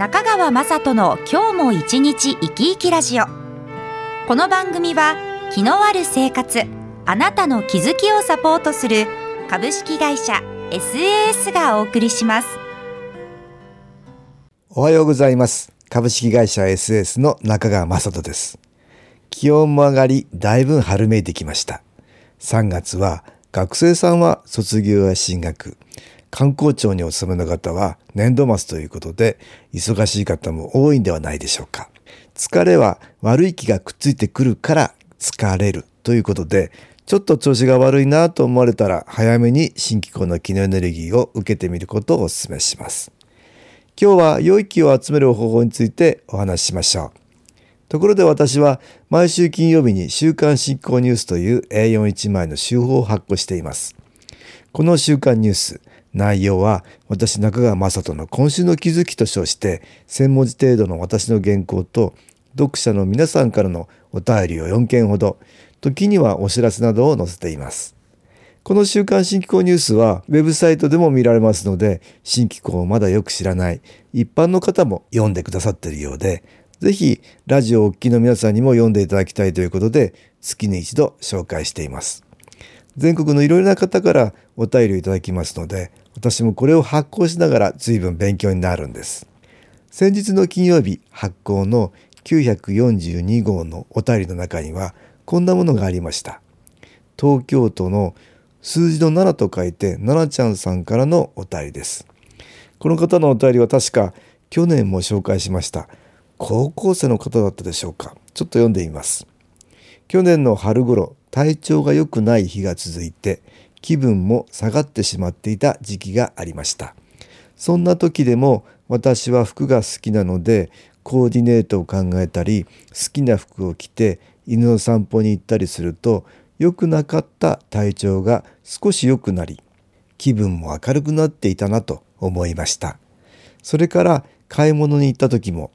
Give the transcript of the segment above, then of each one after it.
中川雅人の今日も一日生き生きラジオ。この番組は気のある生活あなたの気づきをサポートする株式会社 SAS がお送りします。おはようございます。株式会社 SAS の中川雅人です。気温も上がりだいぶ春めいてきました。3月は学生さんは卒業や進学。観光庁にお勤めの方は年度末ということで忙しい方も多いんではないでしょうか。疲れは悪い気がくっついてくるから疲れるということでちょっと調子が悪いなと思われたら早めに新機構の気のエネルギーを受けてみることをお勧めします。今日は良い気を集める方法についてお話ししましょう。ところで私は毎週金曜日に週刊新興ニュースという A41 枚の週報を発行しています。この週刊ニュース、内容は私中川雅人の今週の気づきと称して1000文字程度の私の原稿と読者の皆さんからのお便りを4件ほど時にはお知らせなどを載せています。この週刊新機構ニュースはウェブサイトでも見られますので新機構をまだよく知らない一般の方も読んでくださっているようでぜひラジオお聞きの皆さんにも読んでいただきたいということで月に一度紹介しています。全国のいろいろな方からお便りをいただきますので私もこれを発行しながら随分勉強になるんです。先日の金曜日発行の942号のお便りの中にはこんなものがありました。東京都の数字の7と書いて奈々ちゃんさんからのお便りです。この方のお便りは確か去年も紹介しました。高校生の方だったでしょうか。ちょっと読んでみます。去年の春頃体調が良くない日が続いて気分も下がってしまっていた時期がありました。そんな時でも私は服が好きなのでコーディネートを考えたり好きな服を着て犬の散歩に行ったりすると良くなかった体調が少し良くなり気分も明るくなっていたなと思いました。それから買い物に行った時も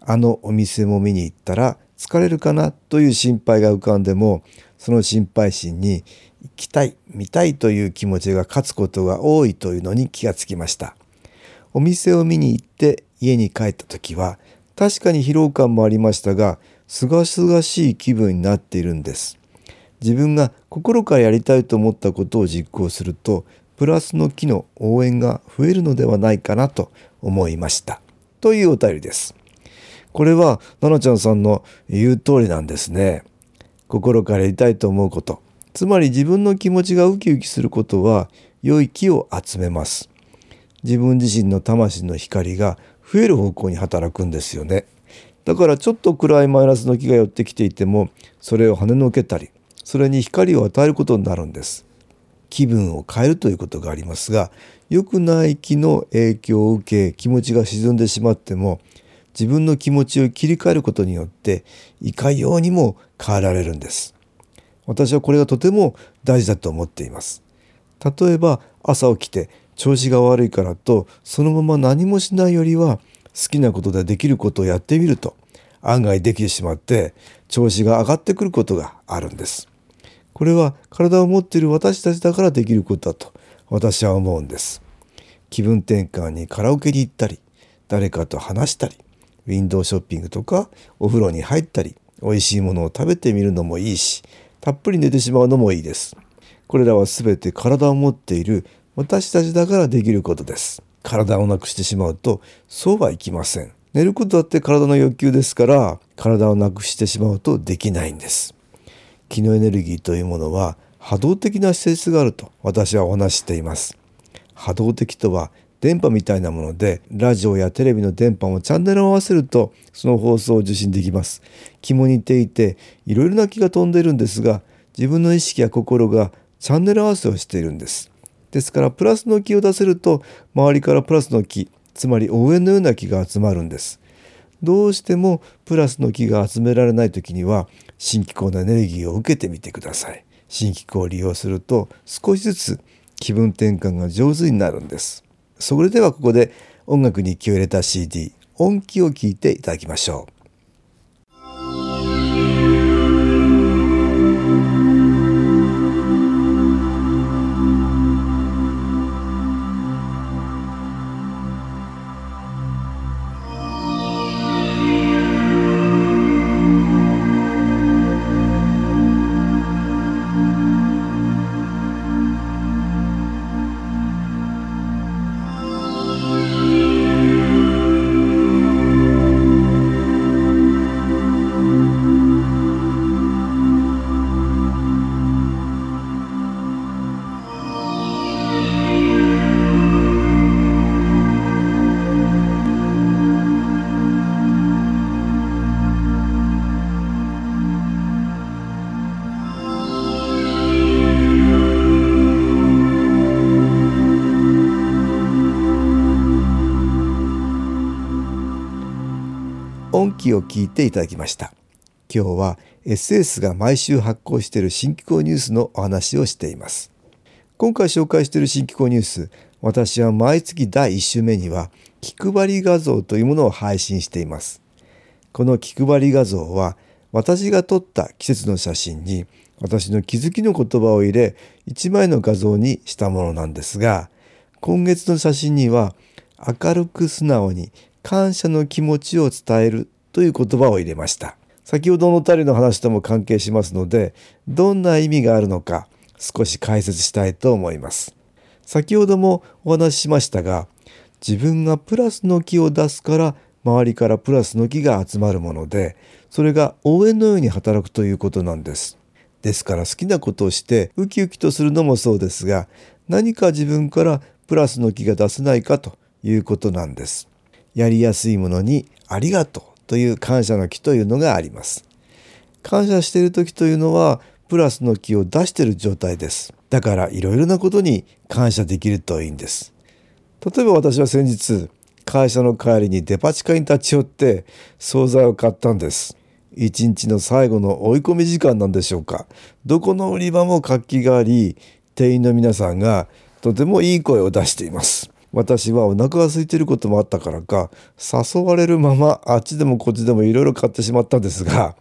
あのお店も見に行ったら疲れるかなという心配が浮かんでもその心配心に行きたい見たいという気持ちが勝つことが多いというのに気がつきました。お店を見に行って家に帰った時は確かに疲労感もありましたがすがすがしい気分になっているんです。自分が心からやりたいと思ったことを実行するとプラスの木の応援が増えるのではないかなと思いました。というお便りです。これは奈々ちゃんさんの言う通りなんですね。心からやりたいと思うこと。つまり自分の気持ちがウキウキすることは良い気を集めます。自分自身の魂の光が増える方向に働くんですよね。だからちょっと暗いマイナスの気が寄ってきていてもそれを跳ねのけたりそれに光を与えることになるんです。気分を変えるということがありますが良くない気の影響を受け気持ちが沈んでしまっても自分の気持ちを切り替えることによっていかようにも変えられるんです。私はこれがとても大事だと思っています。例えば朝起きて調子が悪いからとそのまま何もしないよりは好きなことでできることをやってみると案外できてしまって調子が上がってくることがあるんです。これは体を持っている私たちだからできることだと私は思うんです。気分転換にカラオケに行ったり誰かと話したりウィンドウショッピングとかお風呂に入ったり美味しいものを食べてみるのもいいしたっぷり寝てしまうのもいいです。これらは全て体を持っている私たちだからできることです。体をなくしてしまうとそうはいきません。寝ることだって体の欲求ですから体をなくしてしまうとできないんです。気のエネルギーというものは波動的な性質があると私はお話しています。波動的とは電波みたいなものでラジオやテレビの電波もチャンネルを合わせるとその放送を受信できます。気も似ていていろいろな気が飛んでいるんですが自分の意識や心がチャンネル合わせをしているんです。ですからプラスの気を出せると周りからプラスの気つまり応援のような気が集まるんです。どうしてもプラスの気が集められない時には新機構のエネルギーを受けてみてください。新機構を利用すると少しずつ気分転換が上手になるんです。それではここで音楽に気を入れた CD 音気を聴いていただきましょう。音気を聞いていただきました。今日は SS が毎週発行している新機構ニュースのお話をしています。今回紹介している新機構ニュース私は毎月第1週目には気配り画像というものを配信しています。この気配り画像は私が撮った季節の写真に私の気づきの言葉を入れ1枚の画像にしたものなんですが今月の写真には明るく素直に感謝の気持ちを伝えるという言葉を入れました。先ほどのタリの話とも関係しますのでどんな意味があるのか少し解説したいと思います。先ほどもお話ししましたが自分がプラスの気を出すから周りからプラスの気が集まるものでそれが応援のように働くということなんです。ですから好きなことをしてウキウキとするのもそうですが何か自分からプラスの気が出せないかということなんです。やりやすいものにありがとう。という感謝の気というのがあります。感謝している時というのはプラスの気を出している状態です。だからいろいろなことに感謝できるといいんです。例えば私は先日会社の帰りにデパ地下に立ち寄って惣菜を買ったんです。一日の最後の追い込み時間なんでしょうか。どこの売り場も活気があり店員の皆さんがとてもいい声を出しています。私はお腹が空いてることもあったからか誘われるままあっちでもこっちでもいろいろ買ってしまったんですが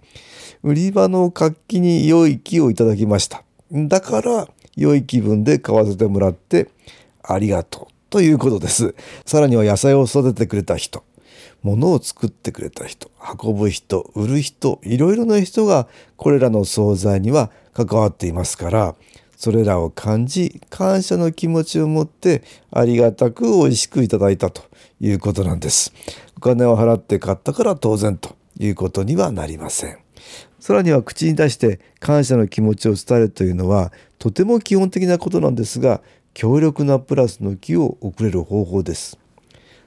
売り場の活気に良い気をいただきました。だから良い気分で買わせてもらってありがとうということです。さらには野菜を育ててくれた人物を作ってくれた人運ぶ人売る人いろいろな人がこれらの惣菜には関わっていますからそれらを感じ感謝の気持ちを持ってありがたく美味しくいただいたということなんです。お金を払って買ったから当然ということにはなりません。さらには口に出して感謝の気持ちを伝えるというのはとても基本的なことなんですが強力なプラスの気を送れる方法です。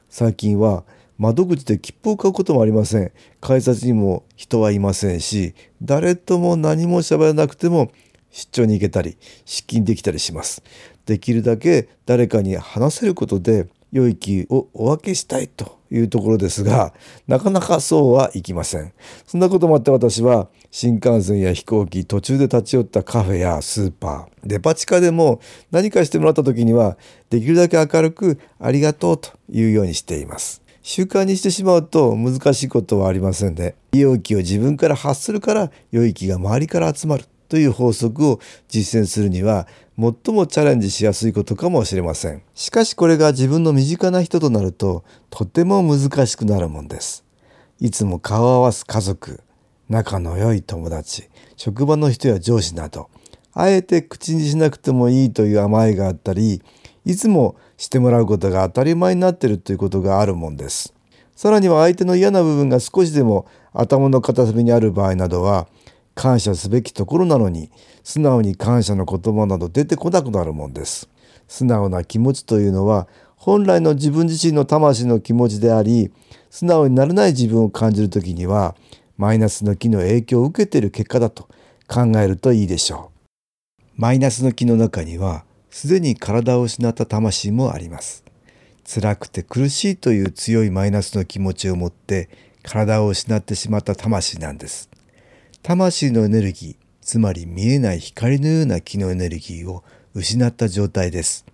最近は窓口で切符を買うこともありません。改札にも人はいませんし誰とも何も喋らなくても出張に行けたり出勤できたりします。できるだけ誰かに話せることで良い気をお分けしたいというところですがなかなかそうはいきません。そんなこともあって私は新幹線や飛行機途中で立ち寄ったカフェやスーパーデパ地下でも何かしてもらった時にはできるだけ明るくありがとうというようにしています。習慣にしてしまうと難しいことはありませんね。良い気を自分から発するから良い気が周りから集まる。という法則を実践するには最もチャレンジしやすいことかもしれません。しかしこれが自分の身近な人となるととても難しくなるもんです。いつも顔を合わす家族仲の良い友達職場の人や上司などあえて口にしなくてもいいという甘えがあったりいつもしてもらうことが当たり前になっているということがあるもんです。さらには相手の嫌な部分が少しでも頭の片隅にある場合などは感謝すべきところなのに素直に感謝の言葉など出てこなくなるもんです。素直な気持ちというのは本来の自分自身の魂の気持ちであり素直になれない自分を感じる時にはマイナスの気の影響を受けている結果だと考えるといいでしょう。マイナスの気の中にはすでに体を失った魂もあります。辛くて苦しいという強いマイナスの気持ちを持って体を失ってしまった魂なんです。魂のエネルギーつまり見えない光のような気のエネルギーを失った状態です。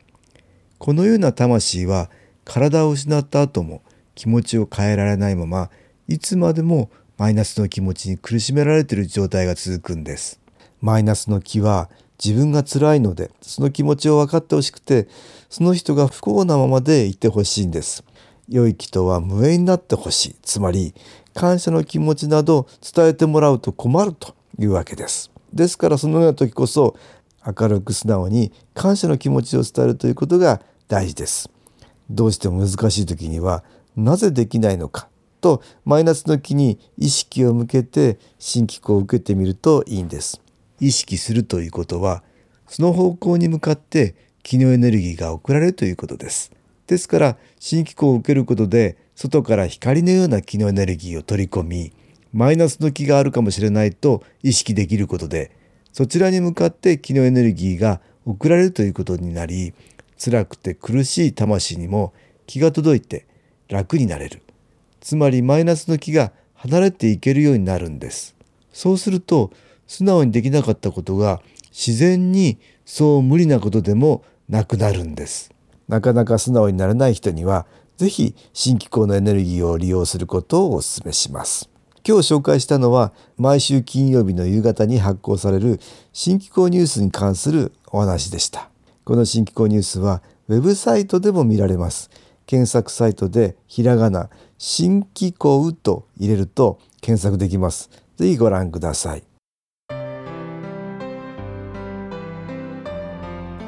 このような魂は体を失った後も気持ちを変えられないままいつまでもマイナスの気持ちに苦しめられている状態が続くんです。マイナスの気は自分が辛いのでその気持ちを分かってほしくてその人が不幸なままでいてほしいんです。良い気とは無縁になってほしい。つまり感謝の気持ちなど伝えてもらうと困るというわけです。ですからそのような時こそ明るく素直に感謝の気持ちを伝えるということが大事です。どうしても難しい時にはなぜできないのかとマイナスの気に意識を向けて新機構を受けてみるといいんです。意識するということはその方向に向かって気のエネルギーが送られるということです。ですから新機構を受けることで外から光のような気のエネルギーを取り込みマイナスの気があるかもしれないと意識できることでそちらに向かって気のエネルギーが送られるということになり辛くて苦しい魂にも気が届いて楽になれる。つまりマイナスの気が離れていけるようになるんです。そうすると素直にできなかったことが自然にそう無理なことでもなくなるんです。なかなか素直になれない人には是非新機構のエネルギーを利用することをお勧めします。今日紹介したのは毎週金曜日の夕方に発行される新機構ニュースに関するお話でした。この新機構ニュースはウェブサイトでも見られます。検索サイトでひらがな新機構と入れると検索できます。ぜひご覧ください。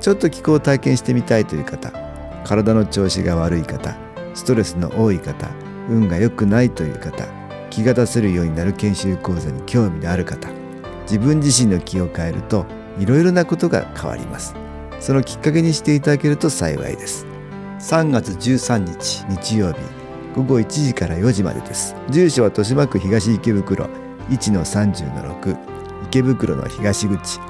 ちょっと気候を体験してみたいという方体の調子が悪い方ストレスの多い方運が良くないという方気が出せるようになる研修講座に興味のある方自分自身の気を変えるといろいろなことが変わります。そのきっかけにしていただけると幸いです。3月13日日曜日午後1時から4時までです。住所は豊島区東池袋1-30-6池袋の東口。